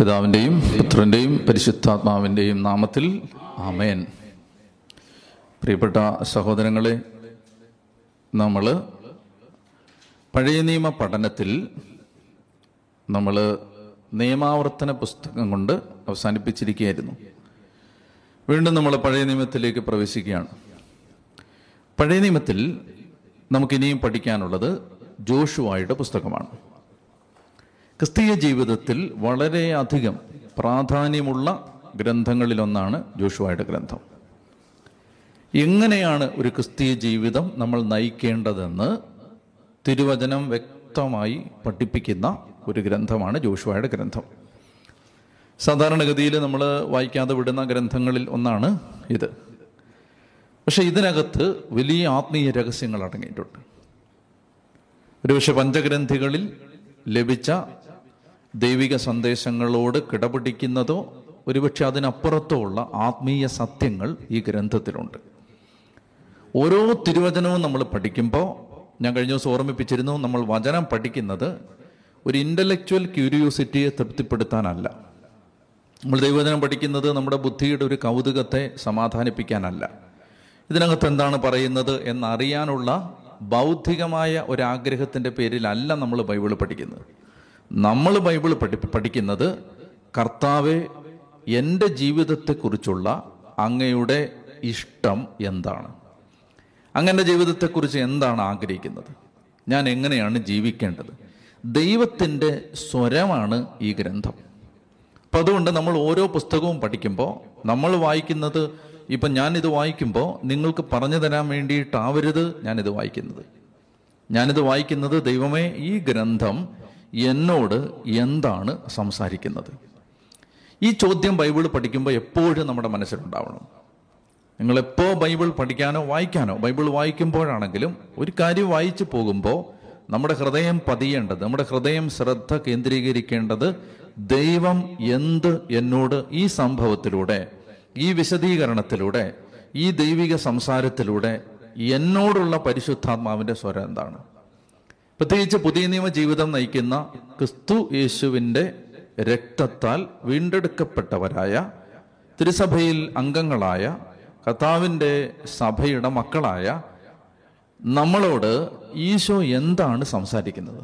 പിതാവിന്റെയും പുത്രന്റെയും പരിശുദ്ധാത്മാവിന്റെയും നാമത്തിൽ ആമേൻ. പ്രിയപ്പെട്ട സഹോദരങ്ങളെ നമ്മൾ പഴയ നിയമ പഠനത്തിൽ നമ്മൾ നിയമാവർത്തന പുസ്തകം കൊണ്ട് അവസാനിപ്പിച്ചിരിക്കുകയായിരുന്നു. വീണ്ടും നമ്മൾ പഴയ നിയമത്തിലേക്ക് പ്രവേശിക്കുകയാണ്. പഴയ നിയമത്തിൽ നമുക്കിനിയും പഠിക്കാനുള്ളത് ജോഷുവായുടെ പുസ്തകമാണ്. ക്രിസ്തീയ ജീവിതത്തിൽ വളരെയധികം പ്രാധാന്യമുള്ള ഗ്രന്ഥങ്ങളിലൊന്നാണ് ജോഷുവായുടെ ഗ്രന്ഥം. എങ്ങനെയാണ് ഒരു ക്രിസ്തീയ ജീവിതം നമ്മൾ നയിക്കേണ്ടതെന്ന് തിരുവചനം വ്യക്തമായി പഠിപ്പിക്കുന്ന ഒരു ഗ്രന്ഥമാണ് ജോഷുവായുടെ ഗ്രന്ഥം. സാധാരണഗതിയിൽ നമ്മൾ വായിക്കാതെ വിടുന്ന ഗ്രന്ഥങ്ങളിൽ ഒന്നാണ് ഇത്. പക്ഷെ ഇതിനകത്ത് വലിയ ആത്മീയ രഹസ്യങ്ങൾ അടങ്ങിയിട്ടുണ്ട്. ഒരുപക്ഷെ പഞ്ചഗ്രന്ഥികളിൽ ലഭിച്ച ദൈവിക സന്ദേശങ്ങളോട് കിടപിടിക്കുന്നതോ ഒരുപക്ഷെ അതിനപ്പുറത്തോ ഉള്ള ആത്മീയ സത്യങ്ങൾ ഈ ഗ്രന്ഥത്തിലുണ്ട്. ഓരോ തിരുവചനവും നമ്മൾ പഠിക്കുമ്പോൾ ഞാൻ കഴിഞ്ഞ ദിവസം ഓർമ്മിപ്പിച്ചിരുന്നു നമ്മൾ വചനം പഠിക്കുന്നത് ഒരു ഇന്റലക്ച്വൽ ക്യൂരിയോസിറ്റിയെ തൃപ്തിപ്പെടുത്താനല്ല. നമ്മൾ ദൈവചനം പഠിക്കുന്നത് നമ്മുടെ ബുദ്ധിയുടെ ഒരു കൗതുകത്തെ സമാധാനിപ്പിക്കാനല്ല. ഇതിനകത്ത് എന്താണ് പറയുന്നത് എന്നറിയാനുള്ള ബൗദ്ധികമായ ഒരാഗ്രഹത്തിന്റെ പേരിലല്ല നമ്മൾ ബൈബിൾ പഠിക്കുന്നത്. നമ്മൾ ബൈബിൾ പഠി പഠിക്കുന്നത് കർത്താവെ എന്റെ ജീവിതത്തെക്കുറിച്ചുള്ള അങ്ങയുടെ ഇഷ്ടം എന്താണ്? അങ്ങന്റെ ജീവിതത്തെക്കുറിച്ച് എന്താണ് ആഗ്രഹിക്കുന്നത്? ഞാൻ എങ്ങനെയാണ് ജീവിക്കേണ്ടത്? ദൈവത്തിന്റെ സ്വരമാണ് ഈ ഗ്രന്ഥം. അപ്പം അതുകൊണ്ട് നമ്മൾ ഓരോ പുസ്തകവും പഠിക്കുമ്പോൾ നമ്മൾ വായിക്കുന്നത് ഇപ്പം ഞാനിത് വായിക്കുമ്പോൾ നിങ്ങൾക്ക് പറഞ്ഞു തരാൻ വേണ്ടിയിട്ടാവരുത് ഞാനിത് വായിക്കുന്നത്. ഞാനിത് വായിക്കുന്നത് ദൈവമേ ഈ ഗ്രന്ഥം എന്നോട് എന്താണ് സംസാരിക്കുന്നത്? ഈ ചോദ്യം ബൈബിൾ പഠിക്കുമ്പോൾ എപ്പോഴും നമ്മുടെ മനസ്സിലുണ്ടാവണം. നിങ്ങൾ എപ്പോ ബൈബിൾ പഠിക്കാനോ വായിക്കാനോ ബൈബിൾ വായിക്കുമ്പോഴാണെങ്കിലും ഒരു കാര്യം വായിച്ചു പോകുമ്പോൾ നമ്മുടെ ഹൃദയം പതിയേണ്ടത് നമ്മുടെ ഹൃദയം ശ്രദ്ധ കേന്ദ്രീകരിക്കേണ്ടത് ദൈവം എന്ത് എന്നോട് ഈ സംഭവത്തിലൂടെ ഈ വിശദീകരണത്തിലൂടെ ഈ ദൈവിക സംസാരത്തിലൂടെ എന്നോടുള്ള പരിശുദ്ധാത്മാവിന്റെ സ്വരം എന്താണ്? പ്രത്യേകിച്ച് പുതിയ നിയമ ജീവിതം നയിക്കുന്ന ക്രിസ്തു യേശുവിന്റെ രക്തത്താൽ വീണ്ടെടുക്കപ്പെട്ടവരായ തിരുസഭയിൽ അംഗങ്ങളായ കർത്താവിന്റെ സഭയുടെ മക്കളായ നമ്മളോട് ഈശോ എന്താണ് സംസാരിക്കുന്നത്?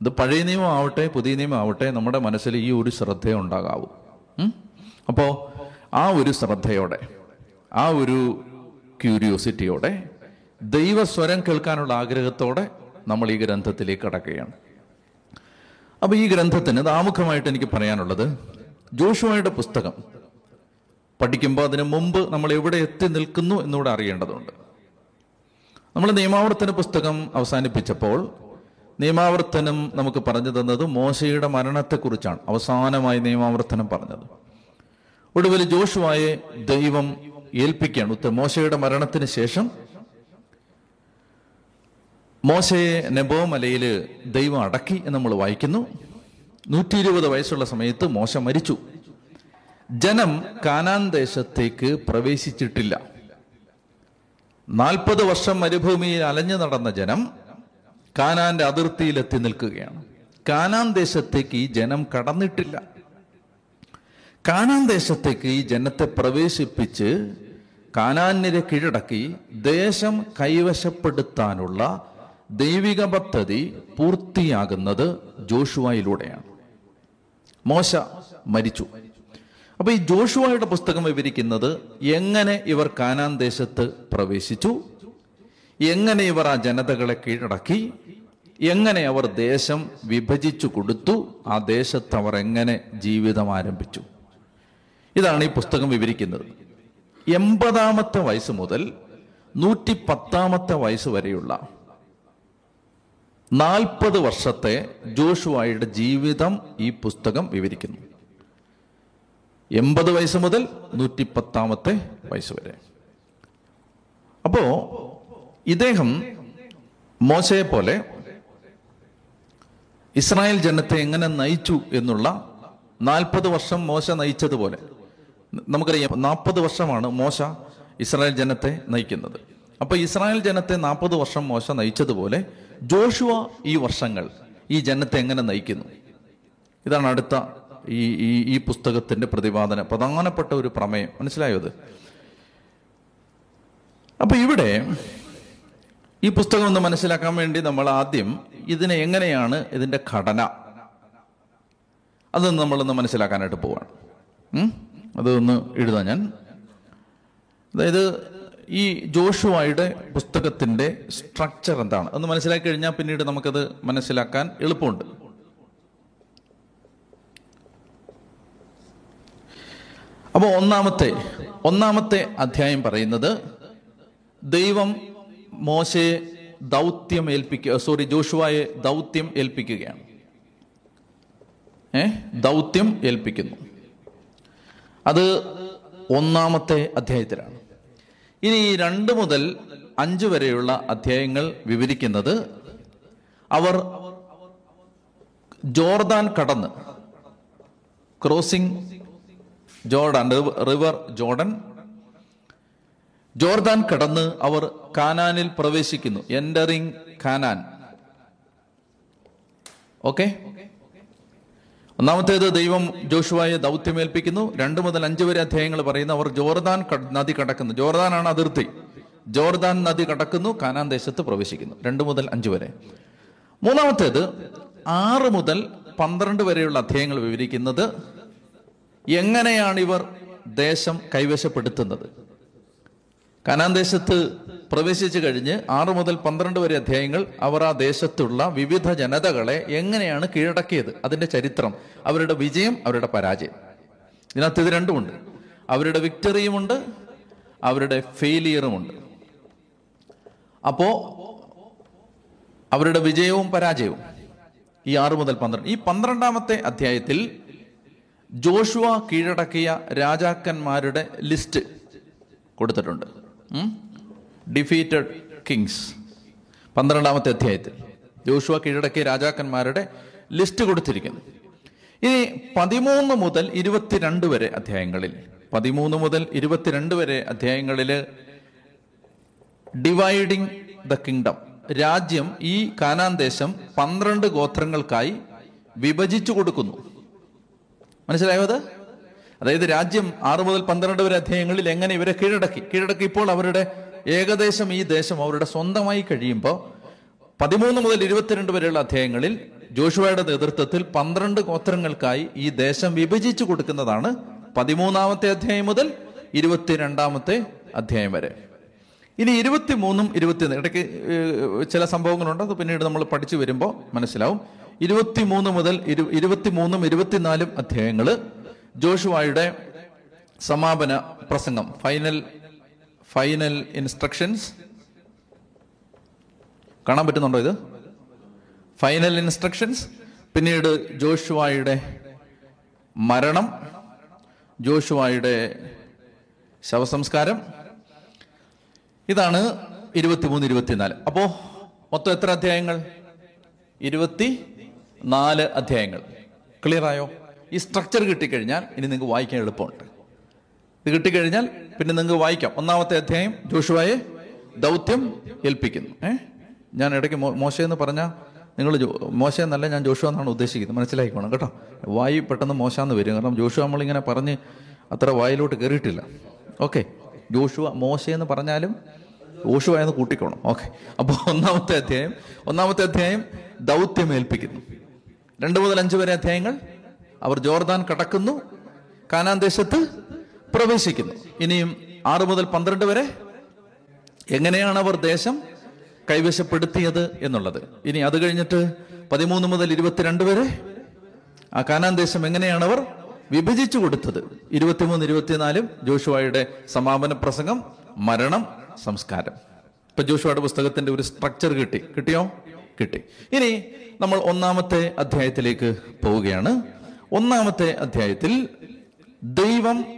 ഇത് പഴയ നിയമം ആവട്ടെ പുതിയ നിയമം ആവട്ടെ നമ്മുടെ മനസ്സിൽ ഈ ഒരു ശ്രദ്ധ ഉണ്ടാകാവൂ. അപ്പോൾ ആ ഒരു ശ്രദ്ധയോടെ ആ ഒരു ക്യൂരിയോസിറ്റിയോടെ ദൈവസ്വരം കേൾക്കാനുള്ള ആഗ്രഹത്തോടെ നമ്മൾ ഈ ഗ്രന്ഥത്തിലേക്ക് കടക്കുകയാണ്. അപ്പോൾ ഈ ഗ്രന്ഥത്തിന് അത് ആമുഖമായിട്ട് എനിക്ക് പറയാനുള്ളത് ജോഷുവയുടെ പുസ്തകം. പഠിക്കുമ്പോൾ അതിന് മുമ്പ് നമ്മൾ എവിടെ എത്തി നിൽക്കുന്നു എന്നുകൂടെ അറിയേണ്ടതുണ്ട്. നമ്മൾ നിയമാവർത്തന പുസ്തകം അവസാനിപ്പിച്ചപ്പോൾ നിയമാവർത്തനം നമുക്ക് പറഞ്ഞു തന്നത് മോശയുടെ മരണത്തെക്കുറിച്ചാണ്. അവസാനമായി നിയമാവർത്തനം പറഞ്ഞത്. ഒടുവിൽ ജോഷുവായെ ദൈവം ഏൽപ്പിക്കുകയാണ്. ഉത്ത മോശയുടെ മരണത്തിന് ശേഷം മോശയെ നെബോ മലയിൽ ദൈവം അടക്കി എന്ന് നമ്മൾ വായിക്കുന്നു. നൂറ്റി ഇരുപത് വയസ്സുള്ള സമയത്ത് മോശ മരിച്ചു. ജനം കാനാൻ ദേശത്തേക്ക് പ്രവേശിച്ചിട്ടില്ല. നാൽപ്പത് വർഷം മരുഭൂമിയിൽ അലഞ്ഞു നടന്ന ജനം കാനാന്റെ അതിർത്തിയിൽ എത്തി നിൽക്കുകയാണ്. കാനാൻ ദേശത്തേക്ക് ഈ ജനം കടന്നിട്ടില്ല. കാനാൻ ദേശത്തേക്ക് ഈ ജനത്തെ പ്രവേശിപ്പിച്ച് കാനാന്യരെ കീഴടക്കി ദേശം കൈവശപ്പെടുത്താനുള്ള ദൈവിക പദ്ധതി പൂർത്തിയാകുന്നത് ജോഷുവായിലൂടെയാണ്. മോശ മരിച്ചു. അപ്പൊ ഈ ജോഷുവായുടെ പുസ്തകം വിവരിക്കുന്നത് എങ്ങനെ ഇവർ കാനാൻ ദേശത്ത് പ്രവേശിച്ചു? എങ്ങനെ ഇവർ ആ ജനതകളെ കീഴടക്കി? എങ്ങനെ അവർ ദേശം വിഭജിച്ചു കൊടുത്തു? ആ ദേശത്ത് അവർ എങ്ങനെ ജീവിതം ആരംഭിച്ചു? ഇതാണ് ഈ പുസ്തകം വിവരിക്കുന്നത്. എൺപതാമത്തെ വയസ്സ് മുതൽ നൂറ്റി പത്താമത്തെ വയസ്സ് വരെയുള്ള നാൽപ്പത് വർഷത്തെ ജോഷുവായുടെ ജീവിതം ഈ പുസ്തകം വിവരിക്കുന്നു. എൺപത് വയസ്സ് മുതൽ നൂറ്റി പത്താമത്തെ വയസ്സ് വരെ. അപ്പോ ഇദ്ദേഹം മോശയെ പോലെ ഇസ്രായേൽ ജനത്തെ എങ്ങനെ നയിച്ചു എന്നുള്ള നാൽപ്പത് വർഷം മോശ നയിച്ചതുപോലെ നമുക്കറിയാം നാൽപ്പത് വർഷമാണ് മോശ ഇസ്രായേൽ ജനത്തെ നയിക്കുന്നത്. അപ്പൊ ഇസ്രായേൽ ജനത്തെ നാൽപ്പത് വർഷം മോശ നയിച്ചതുപോലെ ജോഷുവ ഈ വർഷങ്ങൾ ഈ ജനത്തെ എങ്ങനെ നയിക്കുന്നു? ഇതാണ് അടുത്ത ഈ ഈ ഈ പുസ്തകത്തിന്റെ പ്രതിപാദന. പ്രധാനപ്പെട്ട ഒരു പ്രമേയം. മനസ്സിലായോ അത് അപ്പൊ ഇവിടെ ഈ പുസ്തകം ഒന്ന് മനസ്സിലാക്കാൻ വേണ്ടി നമ്മൾ ആദ്യം ഇതിനെ എങ്ങനെയാണ് ഇതിന്റെ ഘടന? അതൊന്ന് നമ്മളൊന്ന് മനസ്സിലാക്കാനായിട്ട് പോവാണ്? അതൊന്ന് എഴുതാം ഞാൻ. അതായത് ഈ ജോഷുവായുടെ പുസ്തകത്തിന്റെ സ്ട്രക്ചർ എന്താണ്? ഒന്ന് മനസ്സിലാക്കി കഴിഞ്ഞാൽ പിന്നീട് നമുക്കത് മനസ്സിലാക്കാൻ എളുപ്പമുണ്ട്. അപ്പോൾ ഒന്നാമത്തെ ഒന്നാമത്തെ അധ്യായം പറയുന്നത് ദൈവം മോശയെ ദൗത്യം ഏൽപ്പിക്കുക സോറി ജോഷുവായെ ദൗത്യം ഏൽപ്പിക്കുകയാണ്. ഏ? ദൗത്യം ഏൽപ്പിക്കുന്നു. അത് ഒന്നാമത്തെ അധ്യായത്തിലാണ്. ഇനി ഈ രണ്ട് മുതൽ അഞ്ച് വരെയുള്ള അധ്യായങ്ങൾ വിവരിക്കുന്നത് അവർ ജോർദാൻ കടന്ന് crossing Jordan river Jordan. Jordan കടന്ന് അവർ കാനാനിൽ പ്രവേശിക്കുന്നു. എന്ററിങ് കാനാൻ ഓക്കെ ഒന്നാമത്തേത് ദൈവം ജോഷുവായെ ദൗത്യമേൽപ്പിക്കുന്നു. രണ്ട് മുതൽ അഞ്ച് വരെ അധ്യായങ്ങൾ പറയുന്നു അവർ ജോർദാൻ നദി കടക്കുന്നു. ജോർദാനാണ് അതിർത്തി. ജോർദാൻ നദി കടക്കുന്നു കാനാൻ ദേശത്ത് പ്രവേശിക്കുന്നു. രണ്ട് മുതൽ അഞ്ച് വരെ. മൂന്നാമത്തേത് ആറ് മുതൽ പന്ത്രണ്ട് വരെയുള്ള അധ്യായങ്ങൾ വിവരിക്കുന്നത് എങ്ങനെയാണ് ഇവർ ദേശം കൈവശപ്പെടുത്തുന്നത്? കനാൻ ദേശത്ത് പ്രവേശിച്ചു കഴിഞ്ഞ് ആറ് മുതൽ പന്ത്രണ്ട് വരെ അധ്യായങ്ങൾ അവർ ആ ദേശത്തുള്ള വിവിധ ജനതകളെ എങ്ങനെയാണ് കീഴടക്കിയത് അതിന്റെ ചരിത്രം അവരുടെ വിജയം അവരുടെ പരാജയം. ഇതിനകത്ത് ഇത് രണ്ടുമുണ്ട് അവരുടെ വിക്ടറിയുമുണ്ട് അവരുടെ ഫെയിലിയറുമുണ്ട് അപ്പോ അവരുടെ വിജയവും പരാജയവും ഈ ആറ് മുതൽ പന്ത്രണ്ട് ഈ പന്ത്രണ്ടാമത്തെ അധ്യായത്തിൽ ജോഷുവ കീഴടക്കിയ രാജാക്കന്മാരുടെ ലിസ്റ്റ് കൊടുത്തിട്ടുണ്ട്. ഡിഫീറ്റഡ് കിങ്സ് പന്ത്രണ്ടാമത്തെ അധ്യായത്തിൽ. ജോഷുവ കീഴടക്കിയ രാജാക്കന്മാരുടെ ലിസ്റ്റ് കൊടുത്തിരിക്കുന്നു. ഇനി പതിമൂന്ന് മുതൽ ഇരുപത്തിരണ്ട് വരെ അധ്യായങ്ങളിൽ പതിമൂന്ന് മുതൽ ഇരുപത്തിരണ്ട് വരെ അധ്യായങ്ങളിൽ ഡിവൈഡിങ് ദ കിങ്ഡം രാജ്യം ഈ കാനാൻ ദേശം പന്ത്രണ്ട് ഗോത്രങ്ങൾക്കായി വിഭജിച്ചു കൊടുക്കുന്നു. മനസ്സിലായോ അത്? അതായത് രാജ്യം ആറ് മുതൽ പന്ത്രണ്ട് വരെ അധ്യായങ്ങളിൽ എങ്ങനെ ഇവരെ കീഴടക്കി? കീഴടക്കി ഇപ്പോൾ അവരുടെ ഏകദേശം ഈ ദേശം അവരുടെ സ്വന്തമായി കഴിയുമ്പോൾ പതിമൂന്ന് മുതൽ ഇരുപത്തിരണ്ട് വരെയുള്ള അധ്യായങ്ങളിൽ ജോഷുവയുടെ നേതൃത്വത്തിൽ പന്ത്രണ്ട് ഗോത്രങ്ങൾക്കായി ഈ ദേശം വിഭജിച്ചു കൊടുക്കുന്നതാണ് പതിമൂന്നാമത്തെ അധ്യായം മുതൽ ഇരുപത്തിരണ്ടാമത്തെ അധ്യായം വരെ. ഇനി ഇരുപത്തിമൂന്നും ഇരുപത്തി ഇടയ്ക്ക് ചില സംഭവങ്ങളുണ്ട്. അത് പിന്നീട് നമ്മൾ പഠിച്ചു വരുമ്പോൾ മനസ്സിലാവും. ഇരുപത്തിമൂന്ന് മുതൽ ഇരു ഇരുപത്തിമൂന്നും ഇരുപത്തിനാലും അധ്യായങ്ങൾ ജോഷുവായുടെ സമാപന പ്രസംഗം ഫൈനൽ ഫൈനൽ ഇൻസ്ട്രക്ഷൻസ് കാണാൻ പറ്റുന്നുണ്ടോ ഇത്? ഫൈനൽ ഇൻസ്ട്രക്ഷൻസ് പിന്നീട് ജോഷുവായുടെ മരണം. ജോഷുവായുടെ ശവസംസ്കാരം. ഇതാണ് ഇരുപത്തിമൂന്ന് ഇരുപത്തിനാല്. അപ്പോ മൊത്തം എത്ര അധ്യായങ്ങൾ? ഇരുപത്തി നാല് അധ്യായങ്ങൾ. ക്ലിയർ ആയോ? ഈ സ്ട്രക്ചർ കിട്ടിക്കഴിഞ്ഞാൽ ഇനി നിങ്ങൾക്ക് വായിക്കാൻ എളുപ്പമുണ്ട്. കിട്ടിക്കഴിഞ്ഞാൽ പിന്നെ നിങ്ങൾക്ക് വായിക്കാം. ഒന്നാമത്തെ അധ്യായം ജോഷുവായെ ദൗത്യം ഏൽപ്പിക്കുന്നു. ഏ? ഞാൻ ഇടയ്ക്ക് മോശം എന്ന് പറഞ്ഞാൽ നിങ്ങൾ മോശ എന്നല്ല ഞാൻ ജോഷു എന്നാണ് ഉദ്ദേശിക്കുന്നത്. മനസ്സിലാക്കിക്കോണം കേട്ടോ? വായി പെട്ടെന്ന് മോശ എന്ന് വരും. കാരണം ജോഷു നമ്മളിങ്ങനെ പറഞ്ഞ് അത്ര വായിലോട്ട് കയറിയിട്ടില്ല ഓക്കെ. ജോഷുവ മോശ എന്ന് പറഞ്ഞാലും ജോഷുവ എന്ന് കൂട്ടിക്കോണം. ഓക്കെ. അപ്പോൾ ഒന്നാമത്തെ അധ്യായം ഒന്നാമത്തെ അധ്യായം ദൗത്യം ഏൽപ്പിക്കുന്നു. രണ്ട് മുതൽ അഞ്ച് വരെ അധ്യായങ്ങൾ. അവർ ജോർദാൻ കടക്കുന്നു. കാനാൻ ദേശത്ത് പ്രവേശിക്കുന്നു. ഇനിയും ആറ് മുതൽ പന്ത്രണ്ട് വരെ എങ്ങനെയാണ് അവർ ദേശം കൈവശപ്പെടുത്തിയത് എന്നുള്ളത്? ഇനി അത് കഴിഞ്ഞിട്ട് പതിമൂന്ന് മുതൽ ഇരുപത്തിരണ്ട് വരെ ആ കാനാൻ ദേശം എങ്ങനെയാണ് അവർ വിഭജിച്ചു കൊടുത്തത്? ഇരുപത്തിമൂന്ന് ഇരുപത്തിനാലും ജോഷുവായുടെ സമാപന പ്രസംഗം മരണം സംസ്കാരം. ഇപ്പൊ ജോഷുവായുടെ പുസ്തകത്തിന്റെ ഒരു സ്ട്രക്ചർ കിട്ടി. കിട്ടിയോ? കിട്ടി. ഇനി നമ്മൾ ഒന്നാമത്തെ അധ്യായത്തിലേക്ക് പോവുകയാണ്. ഒന്നാമത്തെ അധ്യായത്തിൽ ദൈവം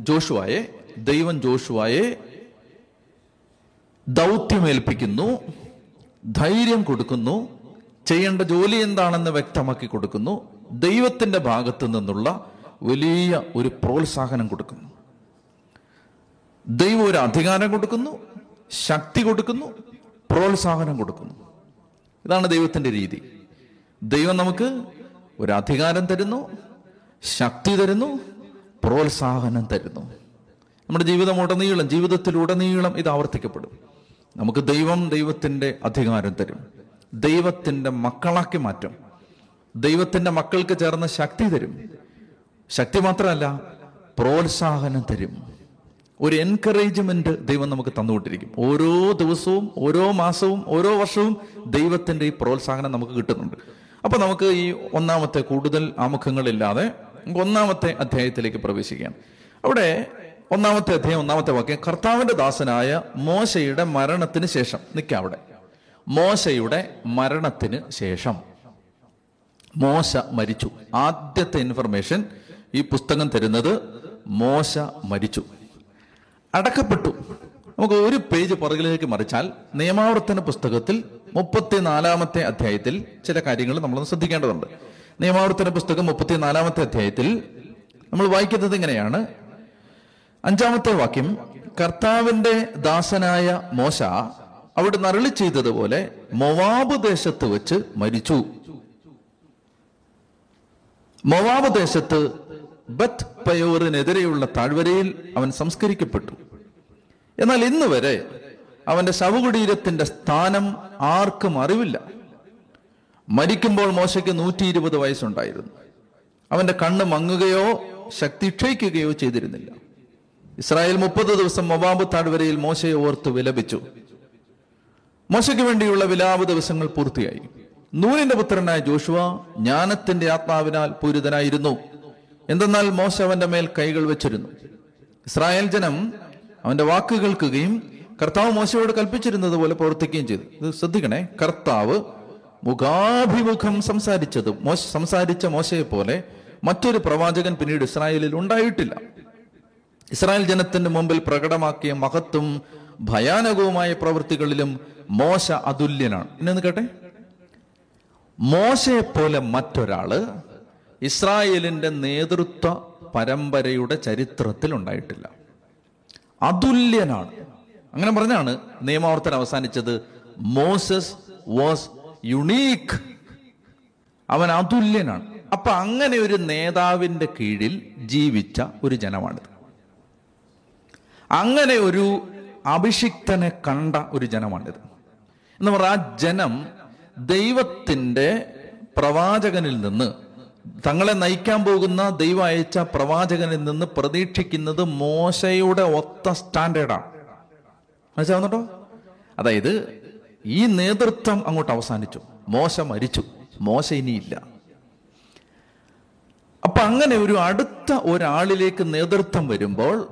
ജോഷുവായെ ദൈവം ജോഷുവായെ ദൗത്യമേൽപ്പിക്കുന്നു ധൈര്യം കൊടുക്കുന്നു ചെയ്യേണ്ട ജോലി എന്താണെന്ന് വ്യക്തമാക്കി കൊടുക്കുന്നു ദൈവത്തിന്റെ ഭാഗത്തു നിന്നുള്ള വലിയ ഒരു പ്രോത്സാഹനം കൊടുക്കുന്നു. ദൈവം ഒരു അധികാരം കൊടുക്കുന്നു ശക്തി കൊടുക്കുന്നു പ്രോത്സാഹനം കൊടുക്കുന്നു. ഇതാണ് ദൈവത്തിന്റെ രീതി. ദൈവം നമുക്ക് ഒരു അധികാരം തരുന്നു ശക്തി തരുന്നു പ്രോത്സാഹനം തരുന്നു. നമ്മുടെ ജീവിതം ഉടനീളം ജീവിതത്തിലുടനീളം ഇത് ആവർത്തിക്കപ്പെടും. നമുക്ക് ദൈവം ദൈവത്തിന്റെ അധികാരം തരും. ദൈവത്തിന്റെ മക്കളാക്കി മാറ്റും. ദൈവത്തിന്റെ മക്കൾക്ക് ചേർന്ന ശക്തി തരും. ശക്തി മാത്രമല്ല പ്രോത്സാഹനം തരും. ഒരു എൻകറേജ്മെന്റ് ദൈവം നമുക്ക് തന്നുകൊണ്ടിരിക്കും. ഓരോ ദിവസവും ഓരോ മാസവും ഓരോ വർഷവും ദൈവത്തിന്റെ ഈ പ്രോത്സാഹനം നമുക്ക് കിട്ടുന്നുണ്ട്. അപ്പൊ നമുക്ക് ഈ ഒന്നാമത്തെ കൂടുതൽ ആമുഖങ്ങളില്ലാതെ നമുക്ക് ഒന്നാമത്തെ അധ്യായത്തിലേക്ക് പ്രവേശിക്കാം. അവിടെ ഒന്നാമത്തെ അധ്യായം ഒന്നാമത്തെ വാക്യം. കർത്താവിന്റെ ദാസനായ മോശയുടെ മരണത്തിന് ശേഷം നിൽക്കാം അവിടെ. മോശയുടെ മരണത്തിന് ശേഷം. മോശ മരിച്ചു. ആദ്യത്തെ ഇൻഫർമേഷൻ ഈ പുസ്തകം തരുന്നത് മോശ മരിച്ചു. അടക്കപ്പെട്ടു. നമുക്ക് ഒരു പേജ് പുറകിലേക്ക് മറിച്ചാൽ നിയമാവർത്തന പുസ്തകത്തിൽ മുപ്പത്തിനാലാമത്തെ അധ്യായത്തിൽ ചില കാര്യങ്ങൾ നമ്മളൊന്ന് ശ്രദ്ധിക്കേണ്ടതുണ്ട്. നിയമാവർത്തന പുസ്തകം മുപ്പത്തിനാലാമത്തെ അധ്യായത്തിൽ നമ്മൾ വായിക്കുന്നത് ഇങ്ങനെയാണ്. അഞ്ചാമത്തെ വാക്യം കർത്താവിന്റെ ദാസനായ മോശ അവിടെ നരളി ചെയ്തതുപോലെ മൊവാബ് ദേശത്ത് വെച്ച് മരിച്ചു. മൊവാബ് ദേശത്ത് ബത്ത് പയോറിനെതിരെയുള്ള താഴ്വരയിൽ അവൻ സംസ്കരിക്കപ്പെട്ടു. എന്നാൽ ഇന്ന് വരെ അവന്റെ ശവകുടീരത്തിന്റെ സ്ഥാനം ആർക്കും അറിവില്ല. മരിക്കുമ്പോൾ മോശയ്ക്ക് നൂറ്റി ഇരുപത് വയസ്സുണ്ടായിരുന്നു. അവന്റെ കണ്ണ് മങ്ങുകയോ ശക്തി ക്ഷയിക്കുകയോ ചെയ്തിരുന്നില്ല. ഇസ്രായേൽ മുപ്പത് ദിവസം മൊബാബ് താഴ്വരയിൽ മോശയെ ഓർത്ത് വിലപിച്ചു. മോശയ്ക്ക് വേണ്ടിയുള്ള വിലാപ ദിവസങ്ങൾ പൂർത്തിയായി. നൂനിന്റെ പുത്രനായ ജോഷുവ ജ്ഞാനത്തിന്റെ ആത്മാവിനാൽ പൂരിതനായിരുന്നു. എന്തെന്നാൽ മോശ അവന്റെ മേൽ കൈകൾ വെച്ചിരുന്നു. ഇസ്രായേൽ ജനം അവന്റെ വാക്ക് കേൾക്കുകയും കർത്താവ് മോശയോട് കൽപ്പിച്ചിരുന്നത് പോലെ പ്രവർത്തിക്കുകയും ചെയ്തു. ഇത് ശ്രദ്ധിക്കണേ കർത്താവ് മുഖാഭിമുഖം സംസാരിച്ചത് മോശ സംസാരിച്ച മോശയെ പോലെ മറ്റൊരു പ്രവാചകൻ പിന്നീട് ഇസ്രായേലിൽ ഉണ്ടായിട്ടില്ല. ഇസ്രായേൽ ജനത്തിന്റെ മുമ്പിൽ പ്രകടമാക്കിയ മഹത്തും ഭയാനകവുമായ പ്രവൃത്തികളിലും മോശ അതുല്യനാണ്. ഇന്നെന്ന് കേട്ടെ? മോശയെ പോലെ മറ്റൊരാൾ ഇസ്രായേലിന്റെ നേതൃത്വ പരമ്പരയുടെ ചരിത്രത്തിൽ ഉണ്ടായിട്ടില്ല. അതുല്യനാണ്. അങ്ങനെ പറഞ്ഞാണ് നിയമാവർത്തനം അവസാനിച്ചത്. മോസസ് വാസ് യുണീക്ക് അവൻ അതുല്യനാണ്. അപ്പൊ അങ്ങനെ ഒരു നേതാവിന്റെ കീഴിൽ ജീവിച്ച ഒരു ജനമാണിത്. അങ്ങനെ ഒരു അഭിഷിക്തനെ കണ്ട ഒരു ജനമാണിത്. എന്ന് പറഞ്ഞാൽ ആ ജനം ദൈവത്തിന്റെ പ്രവാചകനിൽ നിന്ന് തങ്ങളെ നയിക്കാൻ പോകുന്ന ദൈവം അയച്ച പ്രവാചകനിൽ നിന്ന് പ്രതീക്ഷിക്കുന്നത് മോശയുടെ ഒത്ത സ്റ്റാൻഡേർഡാണ്. മനസ്സിലാവുന്നുണ്ടോ? അതായത് ഈ നേതൃത്വം അങ്ങോട്ട് അവസാനിച്ചു. മോശ മരിച്ചു. മോശ ഇനിയില്ല. അപ്പൊ അങ്ങനെ ഒരു അടുത്ത ഒരാളിലേക്ക് നേതൃത്വം വരുമ്പോൾ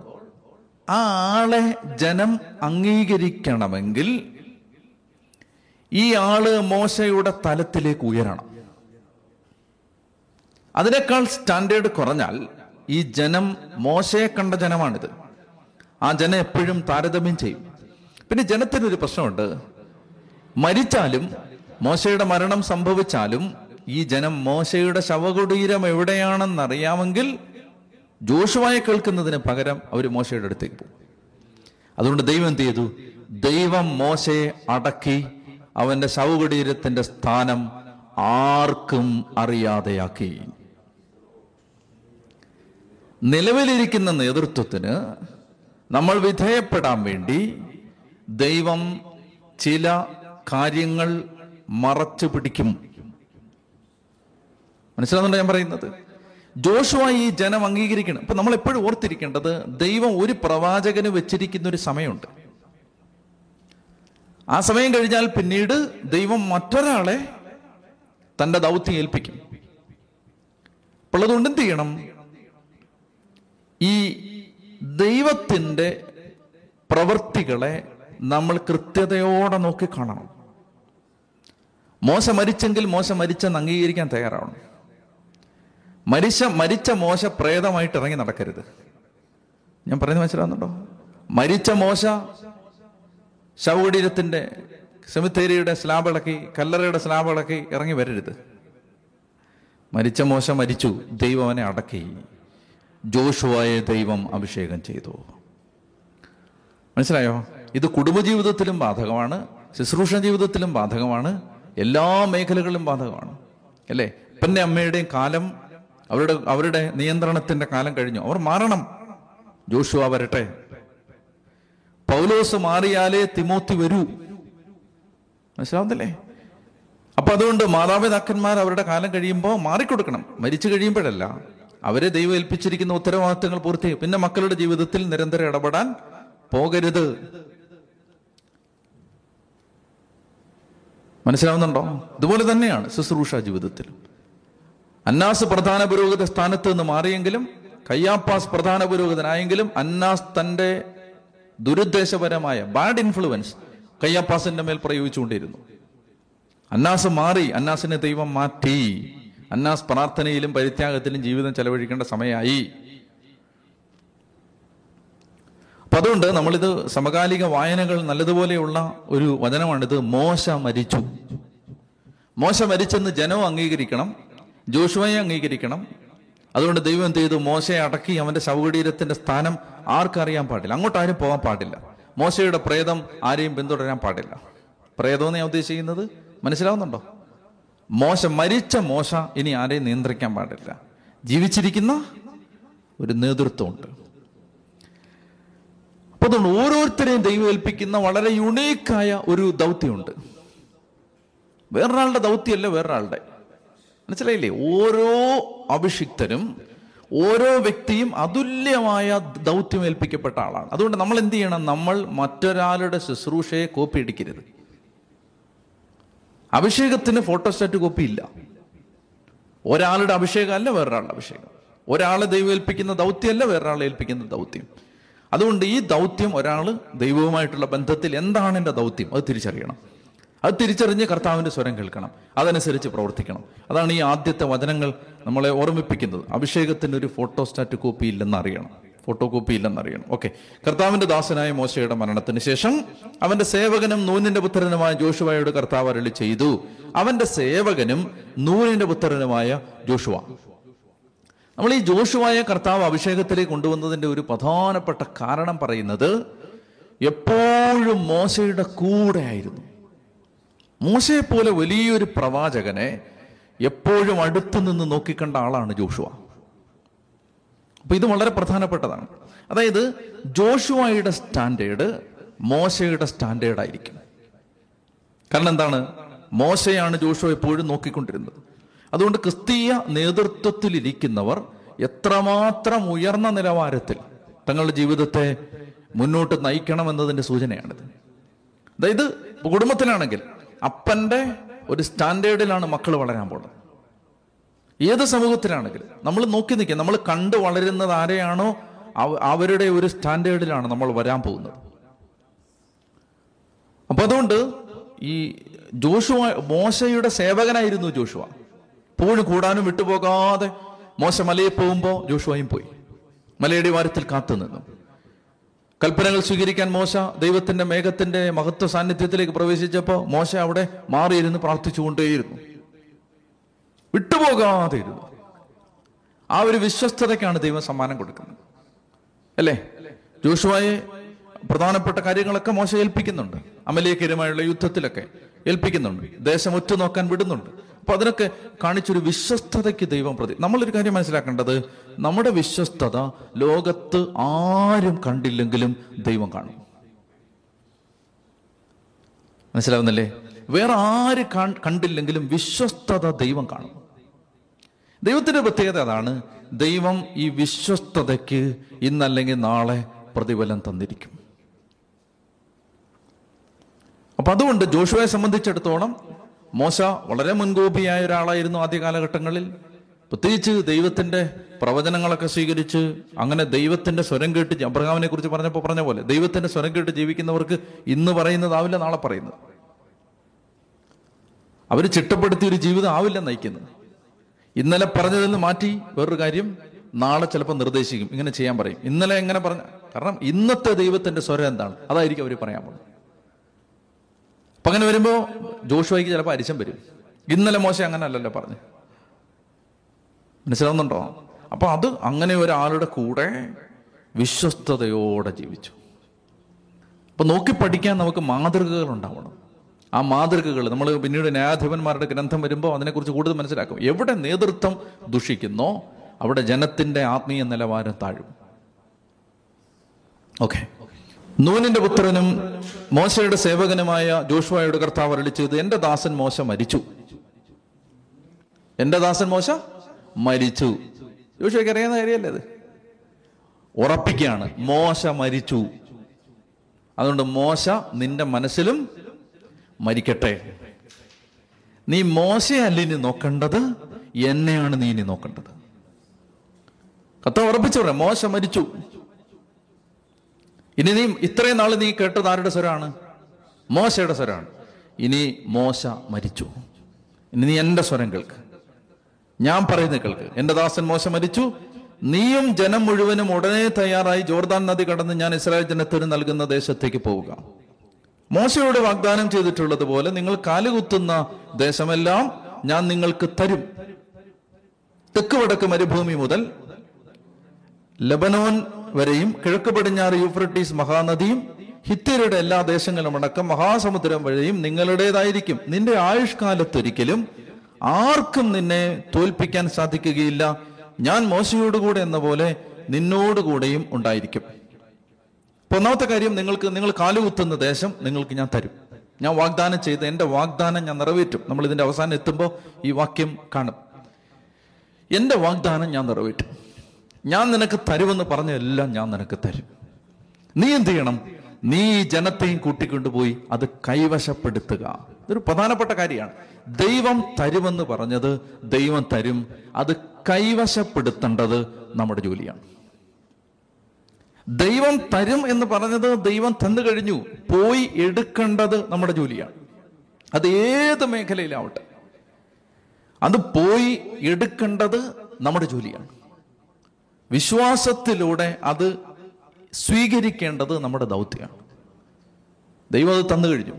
ആ ആളെ ജനം അംഗീകരിക്കണമെങ്കിൽ ഈ ആൾ മോശയുടെ തലത്തിലേക്ക് ഉയരണം. അതിനേക്കാൾ സ്റ്റാൻഡേർഡ് കുറഞ്ഞാൽ ഈ ജനം മോശയെ കണ്ട ജനമാണിത്. ആ ജനം എപ്പോഴും താരതമ്യം ചെയ്യും. പിന്നെ ജനത്തിനൊരു പ്രശ്നമുണ്ട്. മരിച്ചാലും മോശയുടെ മരണം സംഭവിച്ചാലും ഈ ജനം മോശയുടെ ശവകുടീരം എവിടെയാണെന്നറിയാമെങ്കിൽ ജോഷുവായി കേൾക്കുന്നതിന് പകരം അവർ മോശയുടെ അടുത്തേക്ക് പോകും. അതുകൊണ്ട് ദൈവം എന്ത് ചെയ്തു? ദൈവം മോശയെ അടക്കി അവന്റെ ശവകുടീരത്തിന്റെ സ്ഥാനം ആർക്കും അറിയാതെയാക്കി. നിലവിലിരിക്കുന്ന നേതൃത്വത്തിന് നമ്മൾ വിധേയപ്പെടാൻ വേണ്ടി ദൈവം ചില കാര്യങ്ങൾ മറച്ചു പിടിക്കും. മനസ്സിലാകുന്നുണ്ടോ ഞാൻ പറയുന്നത്? ജോഷുവ ഈ ജനം അംഗീകരിക്കണം. ഇപ്പൊ നമ്മൾ എപ്പോഴും ഓർത്തിരിക്കേണ്ടത് ദൈവം ഒരു പ്രവാചകന് വെച്ചിരിക്കുന്ന ഒരു സമയമുണ്ട്. ആ സമയം കഴിഞ്ഞാൽ പിന്നീട് ദൈവം മറ്റൊരാളെ തന്റെ ദൗത്യം ഏൽപ്പിക്കും. അപ്പോൾ അതുകൊണ്ട് എന്ത് ചെയ്യണം? ഈ ദൈവത്തിന്റെ പ്രവൃത്തികളെ നമ്മൾ കൃത്യതയോടെ നോക്കി കാണണം. മോശ മരിച്ചെങ്കിൽ മോശ മരിച്ചെന്ന് അംഗീകരിക്കാൻ തയ്യാറാവണം. മരിച്ച മരിച്ച മോശ പ്രേതമായിട്ട് ഇറങ്ങി നടക്കരുത്. ഞാൻ പറയുന്നത് മനസ്സിലാവുന്നുണ്ടോ? മരിച്ച മോശ ശവകുടീരത്തിന്റെ സെമിത്തേരിയുടെ സ്ലാബിളക്കി കല്ലറയുടെ സ്ലാബിളക്കി ഇറങ്ങി വരരുത്. മരിച്ച മോശ മരിച്ചു ദൈവം അവനെ അടക്കി. ജോഷുവായെ ദൈവം അഭിഷേകം ചെയ്തു. മനസ്സിലായോ? ഇത് കുടുംബജീവിതത്തിലും ബാധകമാണ് ശുശ്രൂഷ ജീവിതത്തിലും ബാധകമാണ്. എല്ലാ മേഖലകളിലും ബാധകമാണ്. അല്ലേ? അപ്പന്റെ അമ്മയുടെയും കാലം അവരുടെ അവരുടെ നിയന്ത്രണത്തിന്റെ കാലം കഴിഞ്ഞു. അവർ മാറണം. ജോഷുവ വരട്ടെ. പൗലോസ് മാറിയാലേ തിമോത്തി വരൂ. മനസ്സിലാവുന്നില്ലേ? അപ്പൊ അതുകൊണ്ട് മാതാപിതാക്കന്മാർ അവരുടെ കാലം കഴിയുമ്പോൾ മാറിക്കൊടുക്കണം. മരിച്ചു കഴിയുമ്പോഴല്ല. അവരെ ദൈവം ഏൽപ്പിച്ചിരിക്കുന്ന ഉത്തരവാദിത്തങ്ങൾ പൂർത്തിയായി പിന്നെ മക്കളുടെ ജീവിതത്തിൽ നിരന്തരം ഇടപെടാൻ പോകരുത്. മനസ്സിലാവുന്നുണ്ടോ? ഇതുപോലെ തന്നെയാണ് ശുശ്രൂഷ ജീവിതത്തിൽ അന്നാസ് പ്രധാന പുരോഗത സ്ഥാനത്ത് നിന്ന് മാറിയെങ്കിലും കയ്യാപ്പാസ് പ്രധാന പുരോഗതനായെങ്കിലും അന്നാസ് തന്റെ ദുരുദ്ദേശപരമായ ബാഡ് ഇൻഫ്ലുവൻസ് കയ്യാപ്പാസിന്റെ മേൽ പ്രയോഗിച്ചുകൊണ്ടിരുന്നു. അന്നാസ് മാറി അന്നാസിനെ ദൈവം മാറ്റി. അന്നാസ് പ്രാർത്ഥനയിലും പരിത്യാഗത്തിലും ജീവിതം ചെലവഴിക്കേണ്ട സമയമായി. അപ്പൊ അതുകൊണ്ട് നമ്മളിത് സമകാലിക വായനകൾ നല്ലതുപോലെയുള്ള ഒരു വചനമാണിത്. മോശ മരിച്ചു. മോശ മരിച്ചെന്ന് ജനവും അംഗീകരിക്കണം ജോഷുവയെ അംഗീകരിക്കണം. അതുകൊണ്ട് ദൈവം എന്ത് ചെയ്തു? മോശയെ അടക്കി അവന്റെ ശവകുടീരത്തിന്റെ സ്ഥാനം ആർക്കറിയാൻ പാടില്ല. അങ്ങോട്ട് ആരും പോകാൻ പാടില്ല. മോശയുടെ പ്രേതം ആരെയും പിന്തുടരാൻ പാടില്ല. പ്രേതം എന്ന് ഞാൻ ഉദ്ദേശിക്കുന്നത് മനസ്സിലാവുന്നുണ്ടോ? മോശ മരിച്ച മോശ ഇനി ആരെയും നിയന്ത്രിക്കാൻ പാടില്ല. ജീവിച്ചിരിക്കുന്ന ഒരു നേതൃത്വമുണ്ട്. അതുകൊണ്ട് ഓരോരുത്തരെയും ദൈവം ഏൽപ്പിക്കുന്ന വളരെ യുണീക്കായ ഒരു ദൗത്യമുണ്ട്. വേറൊരാളുടെ ദൗത്യമല്ല വേറൊരാളുടെ. മനസ്സിലായില്ലേ? ഓരോ അഭിഷിക്തനും ഓരോ വ്യക്തിയും അതുല്യമായ ദൗത്യം ഏൽപ്പിക്കപ്പെട്ട ആളാണ്. അതുകൊണ്ട് നമ്മൾ എന്ത് ചെയ്യണം? നമ്മൾ മറ്റൊരാളുടെ ശുശ്രൂഷയെ കോപ്പി അടിക്കരുത് അഭിഷേകത്തിന് ഫോട്ടോസ്റ്റാറ്റ് കോപ്പി ഇല്ല. ഒരാളുടെ അഭിഷേകമല്ല വേറൊരാളുടെ അഭിഷേകം. ഒരാളെ ദൈവം ഏൽപ്പിക്കുന്ന ദൗത്യമല്ല വേറൊരാളെ ഏൽപ്പിക്കുന്ന ദൗത്യം. അതുകൊണ്ട് ഈ ദൗത്യം ഒരാൾ ദൈവവുമായിട്ടുള്ള ബന്ധത്തിൽ എന്താണ് എന്റെ ദൗത്യം? അത് തിരിച്ചറിയണം. അത് തിരിച്ചറിഞ്ഞ് കർത്താവിന്റെ സ്വരം കേൾക്കണം. അതനുസരിച്ച് പ്രവർത്തിക്കണം. അതാണ് ഈ ആദ്യത്തെ വചനങ്ങൾ നമ്മളെ ഓർമ്മിപ്പിക്കുന്നത്. അഭിഷേകത്തിന്റെ ഒരു ഫോട്ടോസ്റ്റാറ്റ് കോപ്പി ഇല്ലെന്ന് അറിയണം. ഫോട്ടോ കോപ്പി ഇല്ലെന്ന് അറിയണം. ഓക്കെ. കർത്താവിന്റെ ദാസനായ മോശയുടെ മരണത്തിന് ശേഷം അവന്റെ സേവകനും നൂനിന്റെ പുത്രനുമായ ജോഷുവായോട് കർത്താവ് അരളി ചെയ്തു. അവന്റെ സേവകനും നൂനിന്റെ പുത്രനുമായ ജോഷുവ. നമ്മൾ ഈ ജോഷുവായ കർത്താവ് അഭിഷേകത്തിലേക്ക് കൊണ്ടുവന്നതിന്റെ ഒരു പ്രധാനപ്പെട്ട കാരണം പറയുന്നത് എപ്പോഴും മോശയുടെ കൂടെ ആയിരുന്നു. മോശയെപ്പോലെ പോലെ വലിയൊരു പ്രവാചകനെ എപ്പോഴും അടുത്തു നിന്ന് നോക്കിക്കണ്ട ആളാണ് ജോഷുവ. അപ്പോൾ ഇത് വളരെ പ്രധാനപ്പെട്ടതാണ്. അതായത് ജോഷുവയുടെ സ്റ്റാൻഡേർഡ് മോശയുടെ സ്റ്റാൻഡേർഡ് ആയിരിക്കും കാരണം എന്താണ്? മോശയാണ് ജോഷുവ എപ്പോഴും നോക്കിക്കൊണ്ടിരുന്നത്. അതുകൊണ്ട് ക്രിസ്തീയ നേതൃത്വത്തിലിരിക്കുന്നവർ എത്രമാത്രം ഉയർന്ന നിലവാരത്തിൽ തങ്ങളുടെ ജീവിതത്തെ മുന്നോട്ട് നയിക്കണം എന്നതിന്റെ സൂചനയാണിത്. അതായത് കുടുംബത്തിലാണെങ്കിൽ അപ്പന്റെ ഒരു സ്റ്റാൻഡേർഡിലാണ് മക്കൾ വളരാൻ പോകുന്നത്. ഏത് സമൂഹത്തിലാണെങ്കിലും നമ്മൾ നോക്കി നിൽക്കുക നമ്മൾ കണ്ട് വളരുന്നത് ആരെയാണോ? അവരുടെ ഒരു സ്റ്റാൻഡേർഡിലാണ് നമ്മൾ വരാൻ പോകുന്നത്. അപ്പൊ അതുകൊണ്ട് ഈ ജോഷുവ മോശയുടെ സേവകനായിരുന്നു ജോഷുവ. എപ്പോഴും കൂടാനും വിട്ടുപോകാതെ മോശ മലയിൽ പോകുമ്പോൾ ജോഷുവായും പോയി. മലയുടെ വാരത്തിൽ കാത്തു നിന്നു. കൽപ്പനകൾ സ്വീകരിക്കാൻ മോശ ദൈവത്തിന്റെ മേഘത്തിന്റെ മഹത്വ സാന്നിധ്യത്തിലേക്ക് പ്രവേശിച്ചപ്പോൾ മോശ അവിടെ മാറിയിരുന്ന് പ്രാർത്ഥിച്ചുകൊണ്ടേയിരുന്നു. വിട്ടുപോകാതെ ഇരുന്നു ആ ഒരു വിശ്വസ്തതയ്ക്കാണ് ദൈവം സമ്മാനം കൊടുക്കുന്നത്. അല്ലേ? ജോഷുവായെ പ്രധാനപ്പെട്ട കാര്യങ്ങളൊക്കെ മോശ ഏൽപ്പിക്കുന്നുണ്ട്. അമലേക്കരുമായുള്ള യുദ്ധത്തിലൊക്കെ ഏൽപ്പിക്കുന്നുണ്ട്. ദേശം ഉറ്റുനോക്കാൻ വിടുന്നുണ്ട്. അപ്പൊ അതിനൊക്കെ കാണിച്ചൊരു വിശ്വസ്തതയ്ക്ക് ദൈവം പ്രതി നമ്മളൊരു കാര്യം മനസ്സിലാക്കേണ്ടത് നമ്മുടെ വിശ്വസ്തത ലോകത്ത് ആരും കണ്ടില്ലെങ്കിലും ദൈവം കാണും. മനസ്സിലാവുന്നില്ലേ? വേറെ ആര് കണ്ടില്ലെങ്കിലും വിശ്വസ്തത ദൈവം കാണും. ദൈവത്തിന്റെ പ്രത്യേകത അതാണ് ദൈവം ഈ വിശ്വസ്തതയ്ക്ക് ഇന്നല്ലെങ്കിൽ നാളെ പ്രതിഫലം തന്നിരിക്കും. അപ്പൊ അതുകൊണ്ട് ജോഷുവയെ സംബന്ധിച്ചിടത്തോളം മോശ വളരെ മുൻകോപിയായ ഒരാളായിരുന്നു ആദ്യ കാലഘട്ടങ്ങളിൽ. പ്രത്യേകിച്ച് ദൈവത്തിന്റെ പ്രവചനങ്ങളൊക്കെ സ്വീകരിച്ച് അങ്ങനെ ദൈവത്തിന്റെ സ്വരം കേട്ട് അബ്രഹാമിനെ കുറിച്ച് പറഞ്ഞപ്പോൾ പറഞ്ഞ പോലെ ദൈവത്തിന്റെ സ്വരം കേട്ട് ജീവിക്കുന്നവർക്ക് ഇന്ന് പറയുന്നതാവില്ല നാളെ പറയുന്നത്. അവർ ചിട്ടപ്പെടുത്തിയ ഒരു ജീവിതം ആവില്ല നയിക്കുന്നത്. ഇന്നലെ പറഞ്ഞതിൽ നിന്ന് മാറ്റി വേറൊരു കാര്യം നാളെ ചിലപ്പോൾ നിർദ്ദേശിക്കും ഇങ്ങനെ ചെയ്യാൻ പറയും. ഇന്നലെ എങ്ങനെ പറഞ്ഞ കാരണം ഇന്നത്തെ ദൈവത്തിന്റെ സ്വരം എന്താണ്? അതായിരിക്കും അവർ പറയാൻ പോകുന്നത്. അപ്പൊ അങ്ങനെ വരുമ്പോ ജോഷുവായിക്ക് ചിലപ്പോൾ അരിശം വരും. ഇന്നലെ മോശം അങ്ങനെ അല്ലല്ലോ പറഞ്ഞു. മനസ്സിലാവുന്നുണ്ടോ? അപ്പൊ അത് അങ്ങനെ ഒരാളുടെ കൂടെ വിശ്വസ്തയോടെ ജീവിച്ചു. അപ്പൊ നോക്കി പഠിക്കാൻ നമുക്ക് മാതൃകകൾ ഉണ്ടാവണം. ആ മാതൃകകൾ നമ്മൾ പിന്നീട് ന്യായാധിപന്മാരുടെ ഗ്രന്ഥം വരുമ്പോൾ അതിനെക്കുറിച്ച് കൂടുതൽ മനസ്സിലാക്കും. എവിടെ നേതൃത്വം ദുഷിക്കുന്നോ അവിടെ ജനത്തിന്റെ ആത്മീയ നിലവാരം താഴും. ഓക്കെ. നൂനിന്റെ പുത്രനും മോശയുടെ സേവകനുമായ ജോഷുവായുടെ കർത്താവ് അരളി ചെയ്ത് എന്റെ ദാസൻ മോശ മരിച്ചു. എന്റെ ദാസൻ മോശ മരിച്ചു. ജോഷുവയ്ക്ക് അറിയാവുന്ന കാര്യമല്ലേ അത്? ഉറപ്പിക്കുകയാണ് മോശ മരിച്ചു. അതുകൊണ്ട് മോശ നിന്റെ മനസ്സിലും മരിക്കട്ടെ. നീ മോശയല്ല ഇനി നോക്കേണ്ടത് എന്നെയാണ് നീ ഇനി നോക്കേണ്ടത്. കത്ത ഉറപ്പിച്ചു പറയാം മോശ മരിച്ചു. ഇനി നീ ഇത്രയും നാൾ നീ കേട്ടത് ആരുടെ സ്വരമാണ് മോശയുടെ സ്വരമാണ് ഇനി മോശ മരിച്ചു. ഇനി നീ എന്റെ സ്വരം കേൾക്ക്. ഞാൻ പറയുന്നത് കേൾക്ക്. എന്റെ ദാസൻ മോശ മരിച്ചു. നീയും ജനം മുഴുവനും ഉടനെ തയ്യാറായി ജോർദാൻ നദി കടന്ന് ഞാൻ ഇസ്രായേൽ ജനത്തിന് നൽകുന്ന ദേശത്തേക്ക് പോവുക. മോശയോട് വാഗ്ദാനം ചെയ്തിട്ടുള്ളത് പോലെ നിങ്ങൾ കാലുകുത്തുന്ന ദേശമെല്ലാം ഞാൻ നിങ്ങൾക്ക് തരും. തെക്ക് വടക്ക് മരുഭൂമി മുതൽ ലബനോൻ വരെയും കിഴക്ക് പടിഞ്ഞാറ് യൂഫ്രട്ടീസ് മഹാനദിയും ഹിത്യരുടെ എല്ലാ ദേശങ്ങളും അടക്കം മഹാസമുദ്രം വഴിയും നിങ്ങളുടേതായിരിക്കും. നിന്റെ ആയുഷ്കാലത്തൊരിക്കലും ആർക്കും നിന്നെ തോൽപ്പിക്കാൻ സാധിക്കുകയില്ല. ഞാൻ മോശയോടുകൂടെ എന്ന പോലെ നിന്നോടുകൂടെയും ഉണ്ടായിരിക്കും. ഒന്നാമത്തെ കാര്യം നിങ്ങൾക്ക് നിങ്ങൾ കാലുകുത്തുന്ന ദേശം നിങ്ങൾക്ക് ഞാൻ തരും. ഞാൻ വാഗ്ദാനം ചെയ്ത് എന്റെ വാഗ്ദാനം ഞാൻ നിറവേറ്റും. നമ്മൾ ഇതിന്റെ അവസാനം എത്തുമ്പോൾ ഈ വാക്യം കാണും. എന്റെ വാഗ്ദാനം ഞാൻ നിറവേറ്റും. ഞാൻ നിനക്ക് തരുമെന്ന് പറഞ്ഞ എല്ലാം ഞാൻ നിനക്ക് തരും. നീ എന്ത് ചെയ്യണം? നീ ജനത്തെയും കൂട്ടിക്കൊണ്ടുപോയി അത് കൈവശപ്പെടുത്തുക. ഇതൊരു പ്രധാനപ്പെട്ട കാര്യമാണ്. ദൈവം തരുമെന്ന് പറഞ്ഞത് ദൈവം തരും. അത് കൈവശപ്പെടുത്തേണ്ടത് നമ്മുടെ ജോലിയാണ്. ദൈവം തരും എന്ന് പറഞ്ഞത് ദൈവം തന്നു കഴിഞ്ഞു. പോയി എടുക്കേണ്ടത് നമ്മുടെ ജോലിയാണ്. അത് ഏത് മേഖലയിലാവട്ടെ. അത് പോയി എടുക്കേണ്ടത് നമ്മുടെ ജോലിയാണ്. വിശ്വാസത്തിലൂടെ അത് സ്വീകരിക്കേണ്ടത് നമ്മുടെ ദൗത്യമാണ്. ദൈവം അത് തന്നു കഴിഞ്ഞു.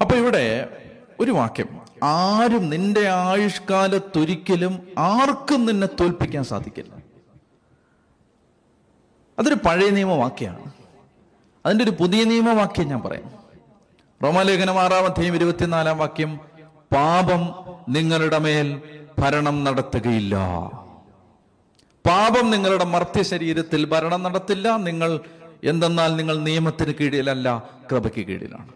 അപ്പൊ ഇവിടെ ഒരു വാക്യം. ആരും നിന്റെ ആയുഷ്കാലത്തൊരിക്കലും ആർക്കും നിന്നെ തോൽപ്പിക്കാൻ സാധിക്കില്ല. അതൊരു പഴയ നിയമവാക്യമാണ്. അതിന്റെ ഒരു പുതിയ നിയമവാക്യം ഞാൻ പറയാം. റോമാലേഖനം ആറാം അധ്യായം ഇരുപത്തിനാലാം വാക്യം പാപം നിങ്ങളുടെ മേൽ ഭരണം നടത്തുകയില്ല. പാപം നിങ്ങളുടെ മർത്യ ശരീരത്തിൽ ഭരണം നടത്തില്ല. നിങ്ങൾ എന്തെന്നാൽ നിങ്ങൾ നിയമത്തിന് കീഴിലല്ല കൃപയ്ക്ക് കീഴിലാണ്.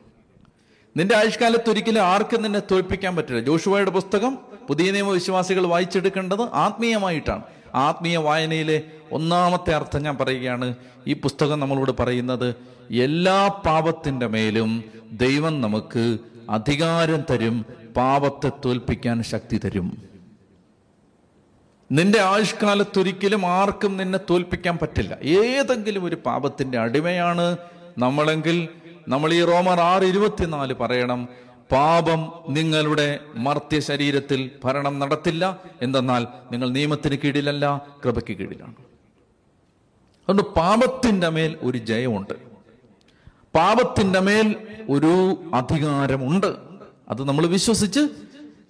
നിന്റെ ആയുഷ്കാലത്ത് ഒരിക്കലും ആർക്കും നിന്നെ തോൽപ്പിക്കാൻ പറ്റില്ല. ജോഷുവയുടെ പുസ്തകം പുതിയ നിയമവിശ്വാസികൾ വായിച്ചെടുക്കേണ്ടത് ആത്മീയമായിട്ടാണ്. ആത്മീയ വായനയിലെ ഒന്നാമത്തെ അർത്ഥം ഞാൻ പറയുകയാണ്. ഈ പുസ്തകം നമ്മളോട് പറയുന്നത് എല്ലാ പാപത്തിന്റെ മേലും ദൈവം നമുക്ക് അധികാരം തരും പാപത്തെ തോൽപ്പിക്കാൻ ശക്തി തരും. നിന്റെ ആയുഷ്കാലത്തൊരിക്കലും ആർക്കും നിന്നെ തോൽപ്പിക്കാൻ പറ്റില്ല. ഏതെങ്കിലും ഒരു പാപത്തിന്റെ അടിമയാണ് നമ്മളെങ്കിൽ നമ്മൾ ഈ റോമർ ആറ് ഇരുപത്തിനാല് പറയണം പാപം നിങ്ങളുടെ മർത്യ ശരീരത്തിൽ ഭരണം നടത്തില്ല. എന്തെന്നാൽ നിങ്ങൾ നിയമത്തിന് കീഴിലല്ല കൃപയ്ക്ക് കീഴിലാണ്. അതുകൊണ്ട് പാപത്തിന്റെ മേൽ ഒരു ജയമുണ്ട്. പാപത്തിന്റെ മേൽ ഒരു അധികാരമുണ്ട്. അത് നമ്മൾ വിശ്വസിച്ച്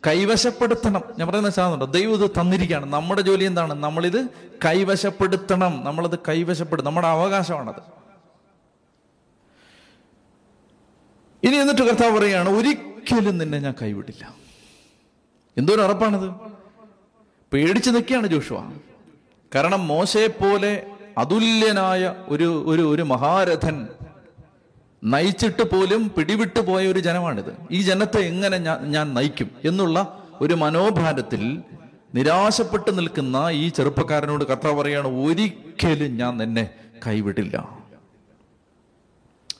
കൈവശപ്പെടുത്തണം. ഞാൻ പറയുന്ന സാധനമുണ്ടോ? ദൈവം ഇത് തന്നിരിക്കുകയാണ്. നമ്മുടെ ജോലി എന്താണ്? നമ്മളിത് കൈവശപ്പെടുത്തണം. നമ്മളത് കൈവശപ്പെടും നമ്മുടെ അവകാശമാണത്. ഇനി എന്നിട്ട് കർത്താവ് പറയുകയാണ് ഒരിക്കലും നിന്നെ ഞാൻ കൈവിടില്ല. എന്തോരം ഉറപ്പാണത്? പേടിച്ചു നിൽക്കുകയാണ് ജോഷുവ. കാരണം മോശയെ പോലെ അതുല്യനായ ഒരു ഒരു ഒരു മഹാരഥൻ നയിച്ചിട്ട് പോലും പിടിവിട്ടു പോയ ഒരു ജനമാണിത്. ഈ ജനത്തെ എങ്ങനെ ഞാൻ നയിക്കും? എന്നുള്ള ഒരു മനോഭാരത്തിൽ നിരാശപ്പെട്ട് നിൽക്കുന്ന ഈ ചെറുപ്പക്കാരനോട് കഥ പറയാണ് ഒരിക്കലും ഞാൻ നിന്നെ കൈവിടില്ല.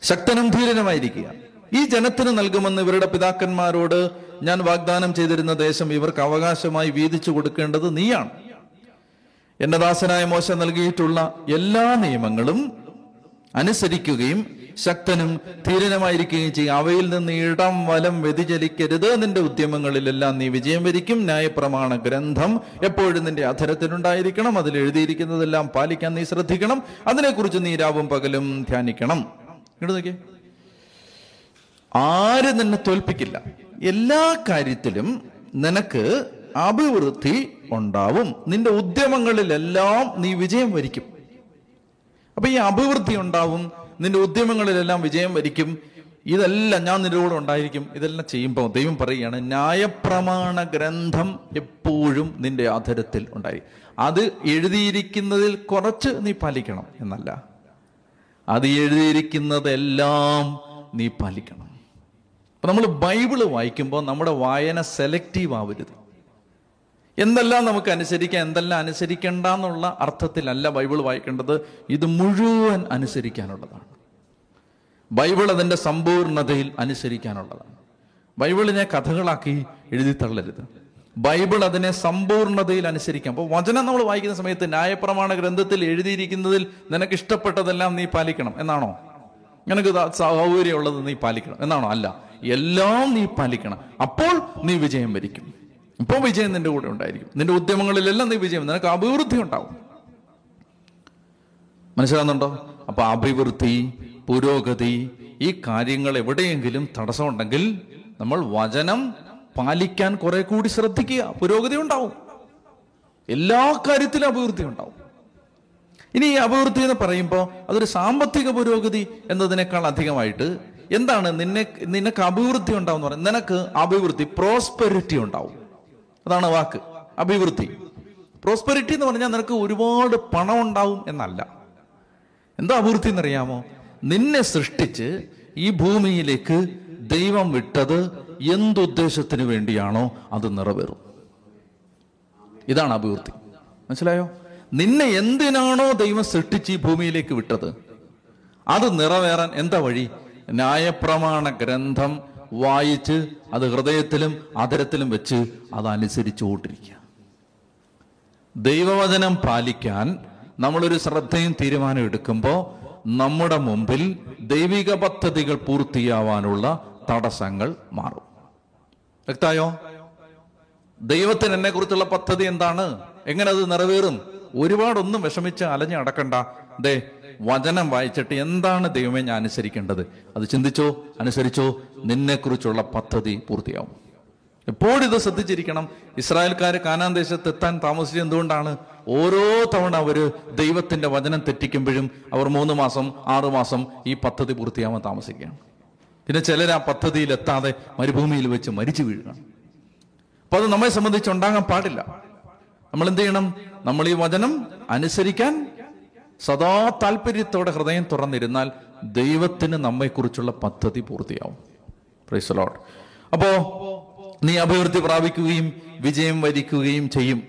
ശക്തനും ധീരനുമായിരിക്കുക. ഈ ജനത്തിന് നൽകുമെന്ന് ഇവരുടെ പിതാക്കന്മാരോട് ഞാൻ വാഗ്ദാനം ചെയ്തിരുന്ന ദേശം ഇവർക്ക് അവകാശമായി വീതിച്ചു കൊടുക്കേണ്ടത് നീയാണ്. എന്റെ ദാസനായ മോശം നൽകിയിട്ടുള്ള എല്ലാ നിയമങ്ങളും അനുസരിക്കുകയും ശക്തനും ധീരനുമായിരിക്കുകയും ചെയ്യും. അവയിൽ നിന്ന് ഇടം വലം വ്യതിചലിക്കരുത്. നിന്റെ ഉദ്യമങ്ങളിലെല്ലാം നീ വിജയം വരിക്കും. ന്യായപ്രമാണ ഗ്രന്ഥം എപ്പോഴും നിന്റെ അധരത്തിലുണ്ടായിരിക്കണം. അതിൽ എഴുതിയിരിക്കുന്നതെല്ലാം പാലിക്കാൻ നീ ശ്രദ്ധിക്കണം. അതിനെക്കുറിച്ച് നീ രാവും പകലും ധ്യാനിക്കണം. ഇങ്ങോട്ട് നോക്കിയേ. ആര് നിന്നെ തോൽപ്പിക്കില്ല? എല്ലാ കാര്യത്തിലും നിനക്ക് അഭിവൃദ്ധി ഉണ്ടാവും. നിന്റെ ഉദ്യമങ്ങളിലെല്ലാം നീ വിജയം വരിക്കും. അപ്പൊ ഈ അഭിവൃദ്ധി ഉണ്ടാവും. നിന്റെ ഉദ്യമങ്ങളിലെല്ലാം വിജയം വരിക്കും. ഇതെല്ലാം ഞാൻ നിന്റെ കൂടെ ഉണ്ടായിരിക്കും. ഇതെല്ലാം ചെയ്യുമ്പോൾ ദൈവം പറയുകയാണ് ന്യായപ്രമാണ ഗ്രന്ഥം എപ്പോഴും നിന്റെ ആധരത്തിൽ ഉണ്ടായി. അത് എഴുതിയിരിക്കുന്നതിൽ കുറച്ച് നീ പാലിക്കണം എന്നല്ല. അത് എഴുതിയിരിക്കുന്നതെല്ലാം നീ പാലിക്കണം. അപ്പൊ നമ്മൾ ബൈബിൾ വായിക്കുമ്പോൾ നമ്മുടെ വായന സെലക്റ്റീവ് ആവരുത്. എന്തെല്ലാം നമുക്ക് അനുസരിക്കാം എന്തെല്ലാം അനുസരിക്കേണ്ട എന്നുള്ള അർത്ഥത്തിലല്ല ബൈബിൾ വായിക്കേണ്ടത്. ഇത് മുഴുവൻ അനുസരിക്കാനുള്ളതാണ്. ബൈബിൾ അതിന്റെ സമ്പൂർണതയിൽ അനുസരിക്കാനുള്ളതാണ്. ബൈബിളിനെ കഥകളാക്കി എഴുതി തള്ളരുത്. ബൈബിൾ അതിനെ സമ്പൂർണതയിൽ അനുസരിക്കാം. അപ്പോൾ വചനം നമ്മൾ വായിക്കുന്ന സമയത്ത് ന്യായപ്രമാണ ഗ്രന്ഥത്തിൽ എഴുതിയിരിക്കുന്നതിൽ നിനക്ക് ഇഷ്ടപ്പെട്ടതെല്ലാം നീ പാലിക്കണം എന്നാണോ? നിനക്ക് സൗകര്യമുള്ളത് നീ പാലിക്കണം എന്നാണോ? അല്ല എല്ലാം നീ പാലിക്കണം. അപ്പോൾ നീ വിജയം വരിക്കും. ഇപ്പോൾ വിജയം നിന്റെ കൂടെ ഉണ്ടായിരിക്കും. നിന്റെ ഉദ്യമങ്ങളിലെല്ലാം നീ വിജയം നിനക്ക് അഭിവൃദ്ധി ഉണ്ടാവും. മനസ്സിലാകുന്നുണ്ടോ അപ്പൊ അഭിവൃദ്ധി പുരോഗതി ഈ കാര്യങ്ങൾ എവിടെയെങ്കിലും തടസ്സമുണ്ടെങ്കിൽ നമ്മൾ വചനം പാലിക്കാൻ കുറെ കൂടി ശ്രദ്ധിക്കുക. പുരോഗതി ഉണ്ടാവും. എല്ലാ കാര്യത്തിലും അഭിവൃദ്ധി ഉണ്ടാവും. ഇനി ഈ അഭിവൃദ്ധി എന്ന് പറയുമ്പോൾ അതൊരു സാമ്പത്തിക പുരോഗതി എന്നതിനേക്കാൾ അധികമായിട്ട് എന്താണ് നിന്നെ നിനക്ക് അഭിവൃദ്ധി ഉണ്ടാവും എന്ന് പറയുന്നത്? നിനക്ക് അഭിവൃദ്ധി പ്രോസ്പെരിറ്റി ഉണ്ടാവും. അതാണ് വാക്ക്. അഭിവൃദ്ധി. പ്രോസ്പെരിറ്റി എന്ന് പറഞ്ഞാൽ നിനക്ക് ഒരുപാട് പണം ഉണ്ടാവും എന്നല്ല. എന്താ അഭിവൃദ്ധി എന്നറിയാമോ? നിന്നെ സൃഷ്ടിച്ച് ഈ ഭൂമിയിലേക്ക് ദൈവം വിട്ടത് എന്തുദ്ദേശത്തിന് വേണ്ടിയാണോ അത് നിറവേറും. ഇതാണ് അഭിവൃദ്ധി. മനസ്സിലായോ? നിന്നെ എന്തിനാണോ ദൈവം സൃഷ്ടിച്ച് ഈ ഭൂമിയിലേക്ക് വിട്ടത്? അത് നിറവേറാൻ എന്താ വഴി? ന്യായപ്രമാണ ഗ്രന്ഥം വായിച്ച് അത് ഹൃദയത്തിലും അതരത്തിലും വെച്ച് അതനുസരിച്ചു കൊണ്ടിരിക്കുക ദൈവവചനം പാലിക്കാൻ നമ്മളൊരു ശ്രദ്ധയും തീരുമാനം എടുക്കുമ്പോൾ നമ്മുടെ മുമ്പിൽ ദൈവിക പദ്ധതികൾ പൂർത്തിയാവാനുള്ള തടസ്സങ്ങൾ മാറും. വ്യക്തായോ? ദൈവത്തിന് എന്നെ കുറിച്ചുള്ള പദ്ധതി എന്താണ്? എങ്ങനെ അത് നിറവേറും? ഒരുപാടൊന്നും വിഷമിച്ച് അലഞ്ഞ് അടക്കണ്ട ദേ വചനം വായിച്ചിട്ട് എന്താണ് ദൈവമേ ഞാൻ അനുസരിക്കേണ്ടത്? അത് ചിന്തിച്ചോ? അനുസരിച്ചോ? നിന്നെക്കുറിച്ചുള്ള പദ്ധതി പൂർത്തിയാവും. എപ്പോഴും ഇത് ശ്രദ്ധിച്ചിരിക്കണം. ഇസ്രായേൽക്കാർ കാനാൻ ദേശത്ത് എത്താൻ താമസിച്ചത് എന്തുകൊണ്ടാണ്? ഓരോ തവണ അവർ ദൈവത്തിന്റെ വചനം തെറ്റിക്കുമ്പോഴും അവർ മൂന്ന് മാസം ആറു മാസം ഈ പദ്ധതി പൂർത്തിയാവാൻ താമസിക്കുകയാണ്. പിന്നെ ചിലർ ആ പദ്ധതിയിൽ എത്താതെ മരുഭൂമിയിൽ വെച്ച് മരിച്ചു വീഴുകയാണ്. അപ്പൊ അത് നമ്മെ സംബന്ധിച്ച് ഉണ്ടാകാൻ പാടില്ല. നമ്മൾ എന്ത് ചെയ്യണം? നമ്മൾ ഈ വചനം അനുസരിക്കാൻ സദാ താല്പര്യത്തോടെ ഹൃദയം തുറന്നിരുന്നാൽ ദൈവത്തിന് നമ്മെക്കുറിച്ചുള്ള പദ്ധതി പൂർത്തിയാവും. പ്രൈസ് ലോഡ് അപ്പോ നീ അഭിവൃദ്ധി പ്രാപിക്കുകയും വിജയം വരിക്കുകയും ചെയ്യും.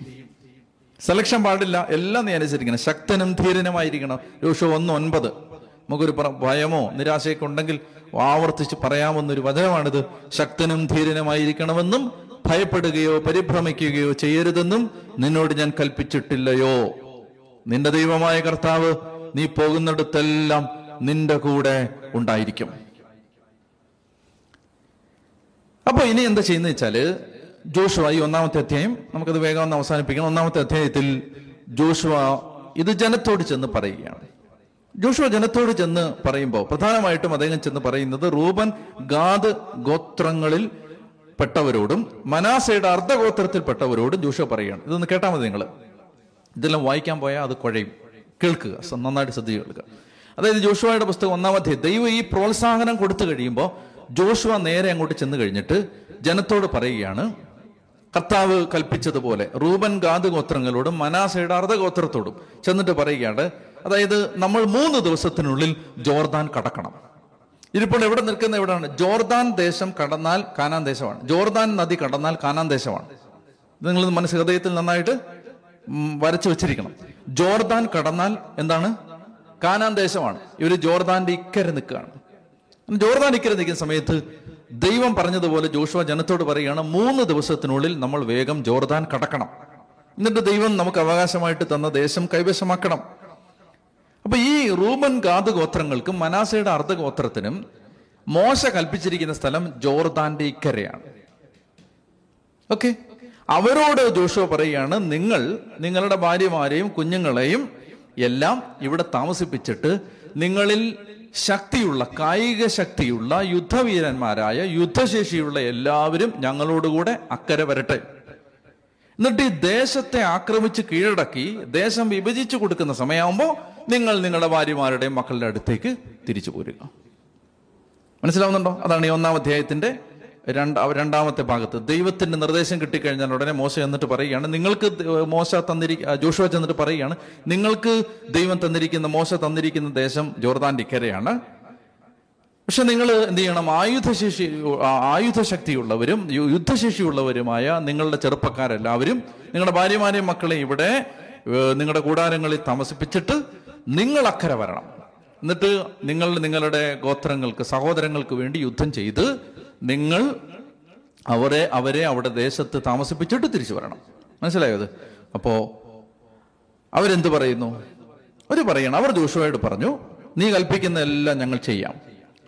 സെലക്ഷൻ പാടില്ല. എല്ലാം നീ അനുസരിക്കണം. ശക്തനും ധീരനുമായിരിക്കണം. യോശോ ഒന്ന് ഒൻപത്. നമുക്കൊരു ഭയമോ നിരാശയൊക്കെ ഉണ്ടെങ്കിൽ ആവർത്തിച്ച് പറയാമെന്നൊരു വചനമാണിത്. ശക്തനും ധീരനുമായിരിക്കണമെന്നും ഭയപ്പെടുകയോ പരിഭ്രമിക്കുകയോ ചെയ്യരുതെന്നും നിന്നോട് ഞാൻ കൽപ്പിച്ചിട്ടില്ലയോ? നിന്റെ ദൈവമായ കർത്താവ് നീ പോകുന്നിടത്തെല്ലാം നിന്റെ കൂടെ ഉണ്ടായിരിക്കും. അപ്പൊ ഇനി എന്താ ചെയ്യുന്ന വെച്ചാൽ ജോഷുവ ഈ ഒന്നാമത്തെ അധ്യായം നമുക്കത് വേഗം ഒന്ന് അവസാനിപ്പിക്കണം. ഒന്നാമത്തെ അധ്യായത്തിൽ ജോഷുവ ഇത് ജനത്തോട് ചെന്ന് പറയുകയാണ്. ജോഷുവ ജനത്തോട് ചെന്ന് പറയുമ്പോൾ പ്രധാനമായിട്ടും അദ്ദേഹം ചെന്ന് പറയുന്നത് റൂബൻ ഗാദ് ഗോത്രങ്ങളിൽ പെട്ടവരോടും മനാസയുടെ അർദ്ധഗോത്രത്തിൽപ്പെട്ടവരോടും ജോഷുവ പറയുകയാണ്. ഇതൊന്ന് കേട്ടാൽ മതി നിങ്ങൾ ഇതെല്ലാം വായിക്കാൻ പോയാൽ അത് കുഴയും. കേൾക്കുക. നന്നായിട്ട് ശ്രദ്ധിച്ച് കേൾക്കുക. അതായത് ജോഷുവയുടെ പുസ്തകം ഒന്നാമത്തെ ദൈവം ഈ പ്രോത്സാഹനം കൊടുത്തു കഴിയുമ്പോൾ ജോഷുവ നേരെ അങ്ങോട്ട് ചെന്ന് കഴിഞ്ഞിട്ട് ജനത്തോട് പറയുകയാണ് കർത്താവ് കൽപ്പിച്ചതുപോലെ റൂബൻ ഗാദ് ഗോത്രങ്ങളോടും മനാസയുടെ അർദ്ധഗോത്രത്തോടും ചെന്നിട്ട് പറയുകയാണ് അതായത് നമ്മൾ മൂന്ന് ദിവസത്തിനുള്ളിൽ ജോർദാൻ കടക്കണം. ഇതിപ്പോൾ എവിടെ നിൽക്കുന്ന എവിടെയാണ്? ജോർദാൻ ദേശം കടന്നാൽ കാനാൻ ദേശമാണ്. ജോർദാൻ നദി കടന്നാൽ കാനാൻ ദേശമാണ്. ഇത് നിങ്ങൾ മനസ്സ് ഹൃദയത്തിൽ നന്നായിട്ട് വരച്ചു വെച്ചിരിക്കണം. ജോർദാൻ കടന്നാൽ എന്താണ്? കാനാൻ ദേശമാണ്. ഇവർ ജോർദാന്റെ ഇക്കരെ നിൽക്കുകയാണ്. ജോർദാൻ ഇക്കരെ നിൽക്കുന്ന സമയത്ത് ദൈവം പറഞ്ഞതുപോലെ ജോഷുവ ജനത്തോട് പറയുകയാണ് മൂന്ന് ദിവസത്തിനുള്ളിൽ നമ്മൾ വേഗം ജോർദാൻ കടക്കണം. എന്നിട്ട് ദൈവം നമുക്ക് അവകാശമായിട്ട് തന്ന ദേശം കൈവശമാക്കണം. അപ്പൊ ഈ റൂബൻ ഗാദ് ഗോത്രങ്ങൾക്കും മനാസയുടെ അർദ്ധഗോത്രത്തിനും മോശ കൽപ്പിച്ചിരിക്കുന്ന സ്ഥലം ജോർദാന്റെ ഇക്കരയാണ്. ഓക്കെ? അവരോട് ജോഷോ പറയുകയാണ് നിങ്ങൾ നിങ്ങളുടെ ഭാര്യമാരെയും കുഞ്ഞുങ്ങളെയും എല്ലാം ഇവിടെ താമസിപ്പിച്ചിട്ട് നിങ്ങളിൽ ശക്തിയുള്ള കായിക ശക്തിയുള്ള യുദ്ധവീരന്മാരായ യുദ്ധശേഷിയുള്ള എല്ലാവരും ഞങ്ങളോടുകൂടെ അക്കരെ വരട്ടെ. എന്നിട്ട് ഈ ദേശത്തെ ആക്രമിച്ച് കീഴടക്കി ദേശം വിഭജിച്ചു കൊടുക്കുന്ന സമയമാകുമ്പോൾ നിങ്ങൾ നിങ്ങളുടെ ഭാര്യമാരുടെയും മക്കളുടെ അടുത്തേക്ക് തിരിച്ചു പോരുക. മനസ്സിലാവുന്നുണ്ടോ? അതാണ് ഈ ഒന്നാം അധ്യായത്തിന്റെ രണ്ടാ രണ്ടാമത്തെ ഭാഗത്ത് ദൈവത്തിന്റെ നിർദ്ദേശം കിട്ടിക്കഴിഞ്ഞാൽ ഉടനെ മോശ എന്നിട്ട് പറയുകയാണ് നിങ്ങൾക്ക് മോശ തന്നിരിക്ക ജോഷുവ ചെന്നിട്ട് പറയുകയാണ് നിങ്ങൾക്ക് ദൈവം തന്നിരിക്കുന്ന മോശ തന്നിരിക്കുന്ന ദേശം ജോർദാന്റെ ഇക്കരയാണ് പക്ഷെ നിങ്ങൾ എന്ത് ചെയ്യണം? ആയുധശേഷി ആയുധശക്തിയുള്ളവരും യുദ്ധശേഷിയുള്ളവരുമായ നിങ്ങളുടെ ചെറുപ്പക്കാരെല്ലാവരും നിങ്ങളുടെ ഭാര്യമാരെയും മക്കളെ ഇവിടെ നിങ്ങളുടെ കൂടാരങ്ങളിൽ താമസിപ്പിച്ചിട്ട് നിങ്ങൾ അക്കരെ വരണം. എന്നിട്ട് നിങ്ങൾ നിങ്ങളുടെ ഗോത്രങ്ങൾക്ക് സഹോദരങ്ങൾക്ക് വേണ്ടി യുദ്ധം ചെയ്ത് നിങ്ങൾ അവരെ അവരെ അവിടെ ദേശത്ത് താമസിപ്പിച്ചിട്ട് തിരിച്ചു വരണം. മനസ്സിലായത് അപ്പോ അവരെന്ത് പറയുന്നു? അവർ പറയണം. അവർ ജോഷുവായിട്ട് പറഞ്ഞു നീ കൽപ്പിക്കുന്ന എല്ലാം ഞങ്ങൾ ചെയ്യാം.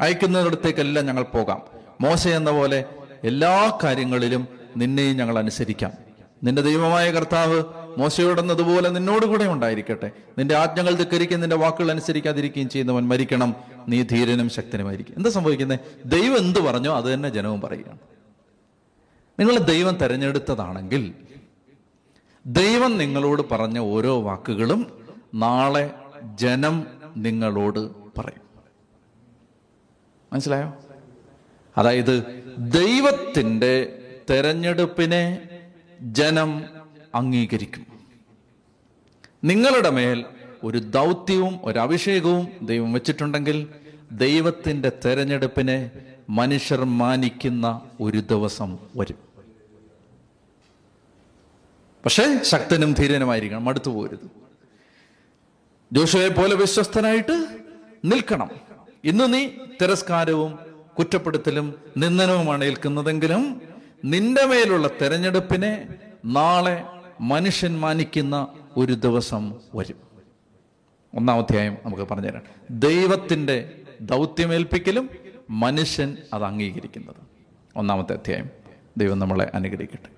അയക്കുന്നിടത്തേക്കെല്ലാം ഞങ്ങൾ പോകാം. മോശ എന്ന പോലെ എല്ലാ കാര്യങ്ങളിലും നിന്നെയും ഞങ്ങൾ അനുസരിക്കാം. നിന്റെ ദൈവമായ കർത്താവ് മോശയോടെന്നതുപോലെ നിന്നോട് കൂടെ ഉണ്ടായിരിക്കട്ടെ. നിന്റെ ആജ്ഞകൾ ധിക്കരിക്കുകയും നിന്റെ വാക്കുകൾ അനുസരിക്കാതിരിക്കുകയും ചെയ്യുന്നവൻ മരിക്കണം. നീ ധീരനും ശക്തനുമായിരിക്കും എന്താ സംഭവിക്കുന്നത് ദൈവം എന്ത് പറഞ്ഞോ അത് തന്നെ ജനവും പറയുകയാണ്. നിങ്ങൾ ദൈവം തെരഞ്ഞെടുത്തതാണെങ്കിൽ ദൈവം നിങ്ങളോട് പറഞ്ഞ ഓരോ വാക്കുകളും നാളെ ജനം നിങ്ങളോട് പറയും. മനസ്സിലായോ? അതായത് ദൈവത്തിന്റെ തെരഞ്ഞെടുപ്പിനെ ജനം അംഗീകരിക്കും. നിങ്ങളുടെ മേൽ ഒരു ദൗത്യവും ഒരു അഭിഷേകവും ദൈവം വെച്ചിട്ടുണ്ടെങ്കിൽ ദൈവത്തിന്റെ തെരഞ്ഞെടുപ്പിനെ മനുഷ്യർ മാനിക്കുന്ന ഒരു ദിവസം വരും. പക്ഷേ ശക്തനും ധീരനുമായിരിക്കണം അടുത്തു പോരുത്. ജോഷയെ പോലെ വിശ്വസ്തനായിട്ട് നിൽക്കണം. ഇന്ന് നീ തിരസ്കാരവും കുറ്റപ്പെടുത്തലും നിന്ദനവുമാണ് ഏൽക്കുന്നതെങ്കിലും നിന്റെ മേലുള്ള തെരഞ്ഞെടുപ്പിനെ നാളെ മനുഷ്യൻ മാനിക്കുന്ന ഒരു ദിവസം വരും. ഒന്നാം അധ്യായം നമുക്ക് പറഞ്ഞുതരാം. ദൈവത്തിന്റെ ദൗത്യമേൽപ്പിക്കലും മനുഷ്യൻ അത് അംഗീകരിക്കുന്നത്. ഒന്നാമത്തെ അധ്യായം ദൈവം നമ്മളെ അനുഗ്രഹിക്കട്ടെ.